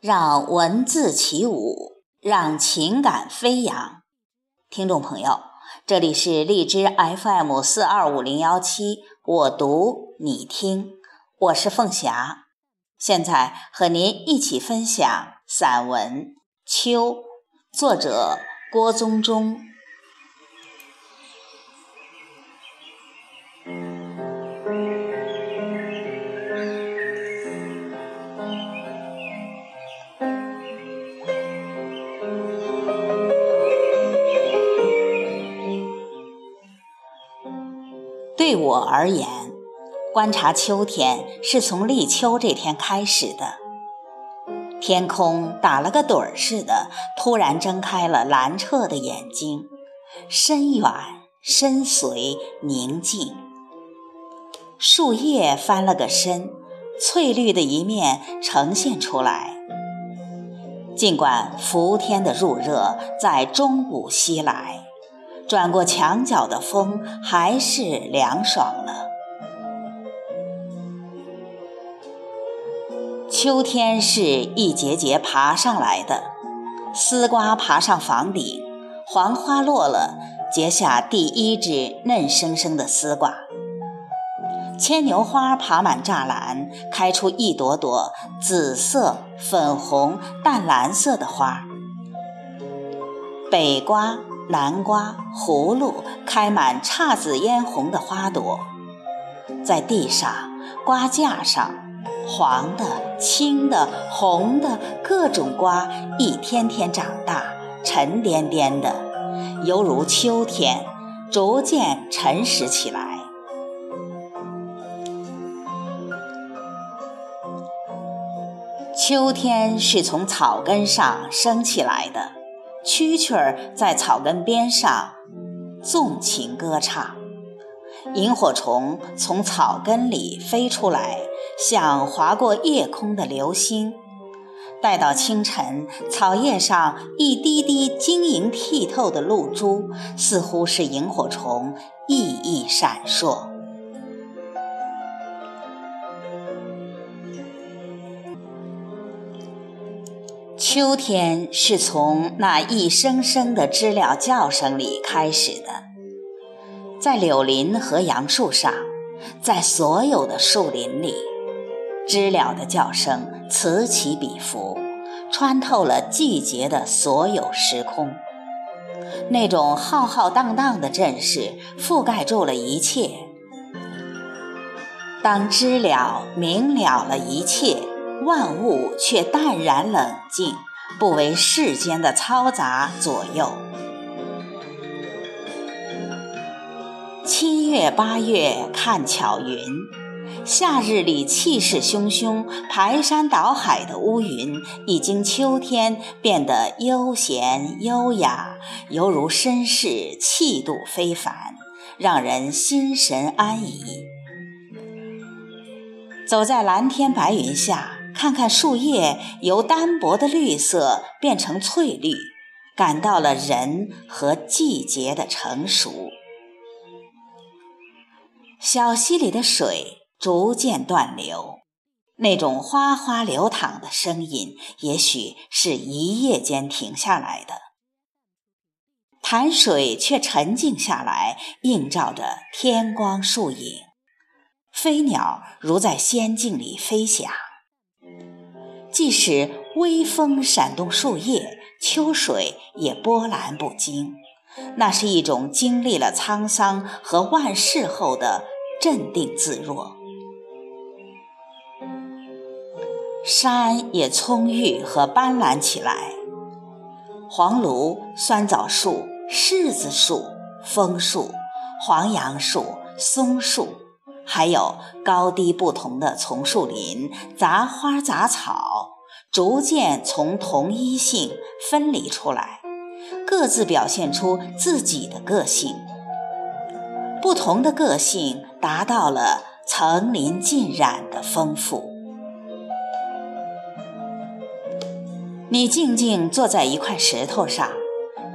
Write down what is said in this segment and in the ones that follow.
让文字起舞，让情感飞扬。听众朋友，这里是荔枝 FM 四二五零幺七，我读你听，我是凤霞，现在和您一起分享散文《秋》，作者郭宗忠。对我而言，观察秋天是从立秋这天开始的。天空打了个盹儿似的，突然睁开了蓝澈的眼睛，深远、深邃、宁静。树叶翻了个身，翠绿的一面呈现出来。尽管伏天的入热在中午袭来。转过墙角的风还是凉爽了。秋天是一节节爬上来的，丝瓜爬上房顶，黄花落了，结下第一只嫩生生的丝瓜。牵牛花爬满栅栏，开出一朵朵紫色、粉红、淡蓝色的花。北瓜。南瓜、葫芦开满姹紫嫣红的花朵，在地上、瓜架上，黄的、青的、红的，各种瓜一天天长大，沉甸甸的，犹如秋天，逐渐沉实起来。秋天是从草根上升起来的。蛐蛐儿在草根边上纵情歌唱，萤火虫从草根里飞出来，像划过夜空的流星。待到清晨，草叶上一滴滴晶莹剔透的露珠，似乎是萤火虫熠熠闪烁。秋天是从那一声声的知了叫声里开始的，在柳林和杨树上，在所有的树林里，知了的叫声此起彼伏，穿透了季节的所有时空。那种浩浩荡荡的阵势覆盖住了一切。当知了明了了一切。万物却淡然冷静，不为世间的嘈杂左右。七月八月看巧云，夏日里气势汹汹、排山倒海的乌云，已经秋天变得悠闲优雅，犹如绅士，气度非凡，让人心神安逸。走在蓝天白云下。看看树叶由单薄的绿色变成翠绿，感到了人和季节的成熟。小溪里的水逐渐断流，那种哗哗流淌的声音，也许是一夜间停下来的。潭水却沉静下来，映照着天光树影，飞鸟如在仙境里飞翔。即使微风闪动树叶，秋水也波澜不惊。那是一种经历了沧桑和万事后的镇定自若。山也葱郁和斑斓起来，黄芦、酸枣树、柿子树、枫树、黄杨树、松树。还有高低不同的丛树林，杂花杂草，逐渐从同一性分离出来，各自表现出自己的个性。不同的个性达到了层林尽染的丰富。你静静坐在一块石头上，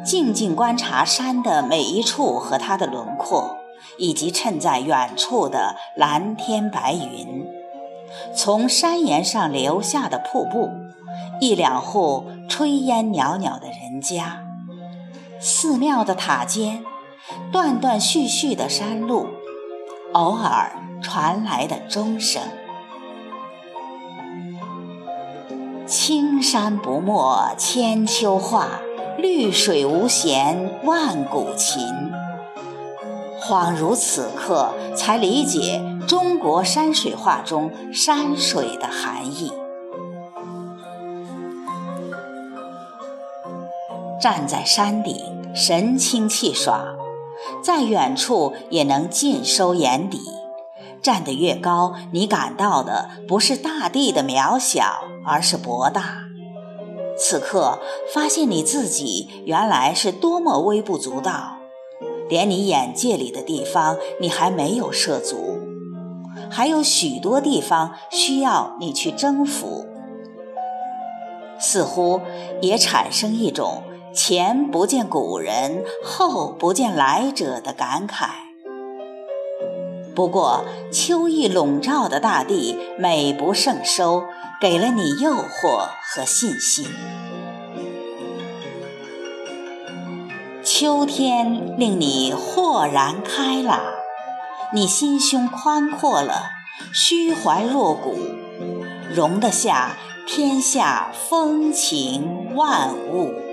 静静观察山的每一处和它的轮廓。以及衬在远处的蓝天白云，从山岩上流下的瀑布，一两户炊烟袅袅的人家，寺庙的塔尖，断断续续的山路，偶尔传来的钟声。青山不没千秋画，绿水无弦万古琴。恍如此刻，才理解中国山水画中山水的含义。站在山顶，神清气爽，在远处也能尽收眼底。站得越高，你感到的不是大地的渺小，而是博大。此刻发现你自己原来是多么微不足道，连你眼界里的地方你还没有涉足，还有许多地方需要你去征服。似乎也产生一种。前不见古人，后不见来者的感慨。不过，秋意笼罩的大地美不胜收，给了你诱惑和信心。秋天令你豁然开朗，你心胸宽阔了，虚怀若谷，容得下天下风情万物。